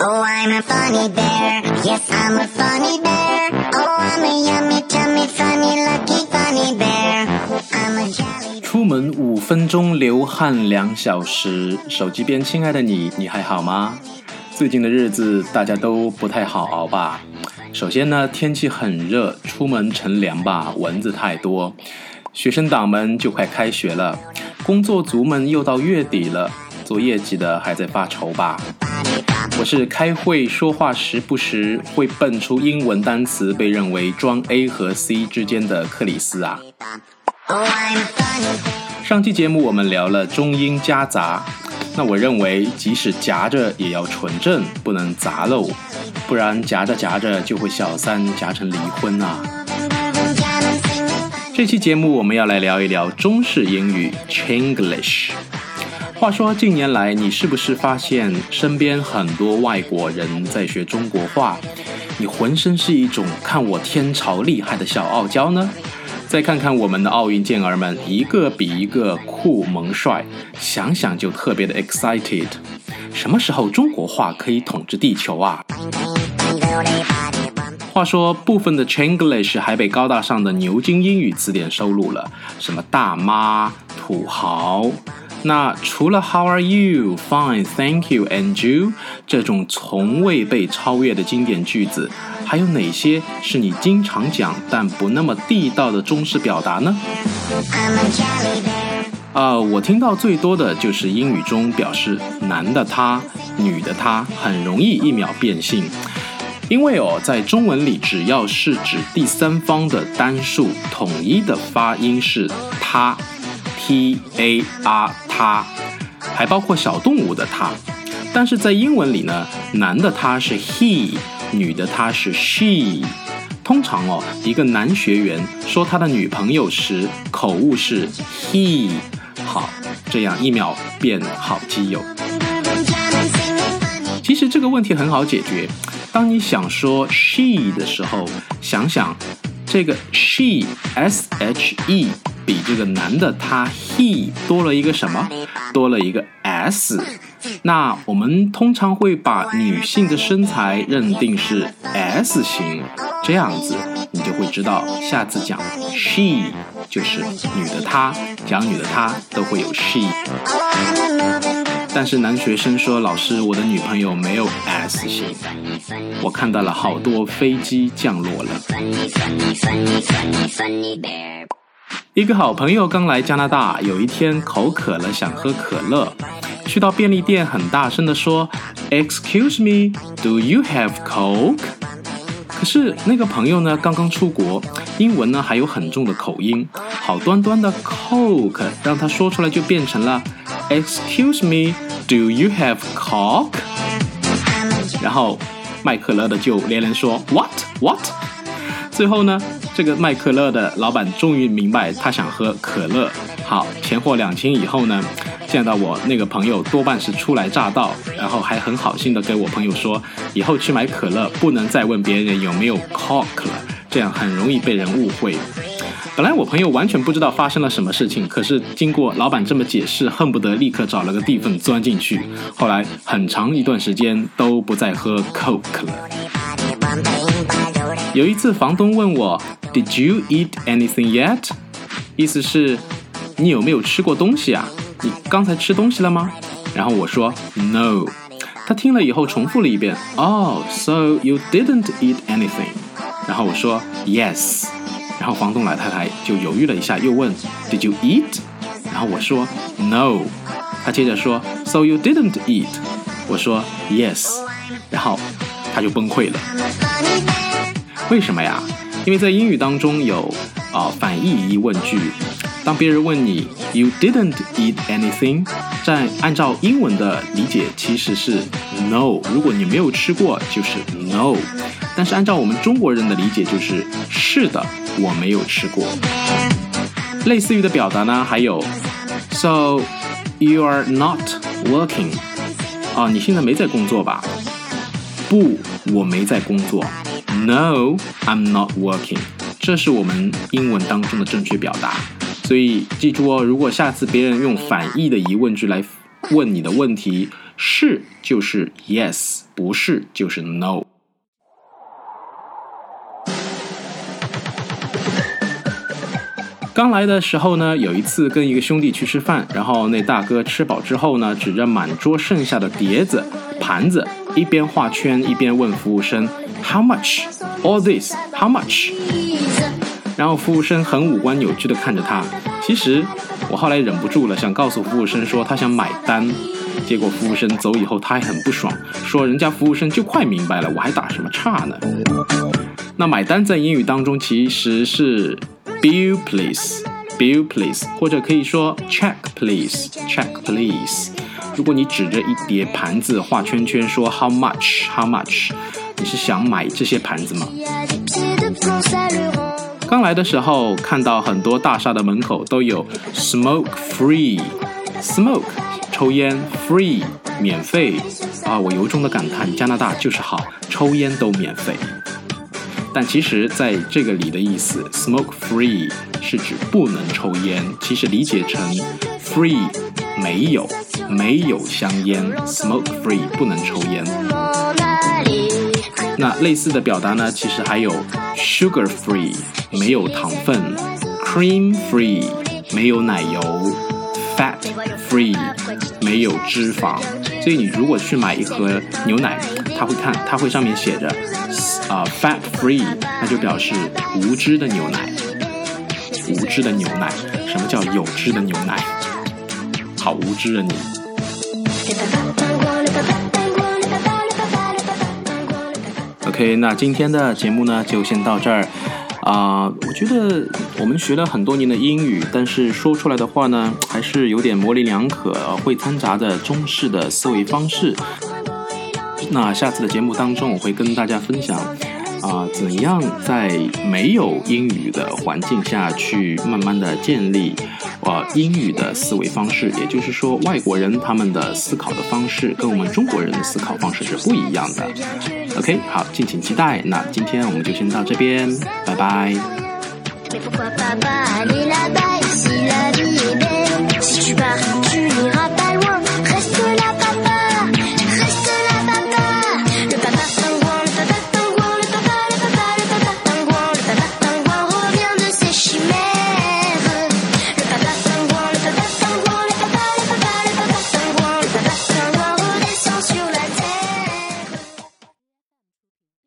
Oh, I'm a funny bear. Yes, I'm a funny bear. Oh, I'm a yummy, tummy, funny, lucky funny bear. I'm a jolly. 出门五分钟流汗两小时，手机边亲爱的你，你还好吗？最近的日子大家都不太好熬吧？首先呢，天气很热，出门乘凉吧，蚊子太多。学生党们就快开学了，工作族们又到月底了，做业绩的还在发愁吧？我是开会说话时不时会蹦出英文单词，被认为装 A 和 C 之间的克里斯啊。上期节目我们聊了中英夹杂，那我认为即使夹着也要纯正，不能杂漏，不然夹着夹着就会小三夹成离婚啊。这期节目我们要来聊一聊中式英语 Chinglish。话说近年来，你是不是发现身边很多外国人在学中国话？你浑身是一种看我天朝厉害的小傲娇呢？再看看我们的奥运健儿们，一个比一个酷萌帅，想想就特别的 excited。什么时候中国话可以统治地球啊？话说，部分的 Chinglish 还被高大上的牛津英语词典收录了，什么大妈、土豪。那除了 How are you? Fine, thank you. And you? 这种从未被超越的经典句子，还有哪些是你经常讲但不那么地道的中式表达呢？I'm a jolly bear. 呃，我听到最多的就是英语中表示男的他、女的她很容易一秒变性，因为哦，在中文里只要是指第三方的单数，统一的发音是他，t a r 他，还包括小动物的它。但是在英文里呢，男的他是 he，女的她是 she。通常哦，一个男学员说他的女朋友时，口误是 he。好，这样一秒变好基友。其实这个问题很好解决。当你想说 she 的时候，想想这个 she s h e 比这个男的他 he 多了一个什么？多了一个 s。那我们通常会把女性的身材认定是 S 型，这样子你就会知道，下次讲 she 就是女的她，讲女的她都会有 she。但是男学生说：“老师，我的女朋友没有 S 型。”我看到了好多飞机降落了。一个好朋友刚来加拿大，有一天口渴了，想喝可乐，去到便利店，很大声地说：“Excuse me, do you have Coke？” 可是那个朋友呢，刚刚出国，英文呢还有很重的口音，好端端的 Coke 让他说出来就变成了 “Excuse me, do you have cock？” 然后卖可乐的就连连说 “What? What？” 最后呢，这个卖可乐的老板终于明白他想喝可乐。好，钱货两清以后呢，见到我那个朋友多半是初来乍到，然后还很好心的跟我朋友说，以后去买可乐不能再问别人有没有 cock 了，这样很容易被人误会。本来我朋友完全不知道发生了什么事情，可是经过老板这么解释，恨不得立刻找了个地缝钻进去。后来很长一段时间都不再喝 Coke 了。有一次，房东问我：“Did you eat anything yet？” 意思是，你有没有吃过东西啊？你刚才吃东西了吗？然后我说：“No。”他听了以后重复了一遍：“Oh, so you didn't eat anything？” 然后我说：“Yes。”然后房东老太太就犹豫了一下，又问：“Did you eat？” 然后我说：“No。”他接着说：“So you didn't eat？” 我说：“Yes。”然后他就崩溃了。为什么呀？因为在英语当中有啊、反义疑问句，当别人问你 “You didn't eat anything”，在按照英文的理解其实是 “no”，如果你没有吃过就是 “no”，但是按照我们中国人的理解就是“是的，我没有吃过”。类似于的表达呢，还有 “So you are not working”，啊，你现在没在工作吧？不，我没在工作。No, I'm not working。这是我们英文当中的正确表达。所以记住哦，如果下次别人用反义的疑问句来问你的问题，是就是 yes，不是就是 no。刚来的时候呢，有一次跟一个兄弟去吃饭，然后那大哥吃饱之后呢，指着满桌剩下的碟子、盘子，一边画圈一边问服务生：“How much? All this? How much?” 然后服务生很五官扭曲的看着他。其实我后来忍不住了，想告诉服务生说他想买单，结果服务生走以后他还很不爽，说人家服务生就快明白了，我还打什么岔呢？那买单在英语当中其实是。Bill please, bill please，或者可以说 check please, check please。如果你指着一叠盘子画圈圈说 How much, how much？你是想买这些盘子吗？刚来的时候看到很多大厦的门口都有 smoke free，smoke 抽烟 free 免费啊！我由衷的感叹加拿大就是好，抽烟都免费。但其实，在这个里的意思，smoke free 是指不能抽烟。其实理解成 free 没有没有香烟，smoke free 不能抽烟。那类似的表达呢，其实还有 sugar free 没有糖分，cream free 没有奶油，fat free 没有脂肪。所以你如果去买一盒牛奶，他会看，他会上面写着。啊，fat free，那就表示无脂的牛奶。无脂的牛奶，什么叫有脂的牛奶？好无知啊你！OK，那今天的节目呢，就先到这儿。啊，我觉得我们学了很多年的英语，但是说出来的话呢，还是有点模棱两可，会掺杂着中式的思维方式。那下次的节目当中，我会跟大家分享，啊怎样在没有英语的环境下去慢慢的建立啊英语的思维方式也就是说外国人他们的思考的方式跟我们中国人的思考方式是不一样的。Ok 好敬请期待那今天我们就先到这边拜拜。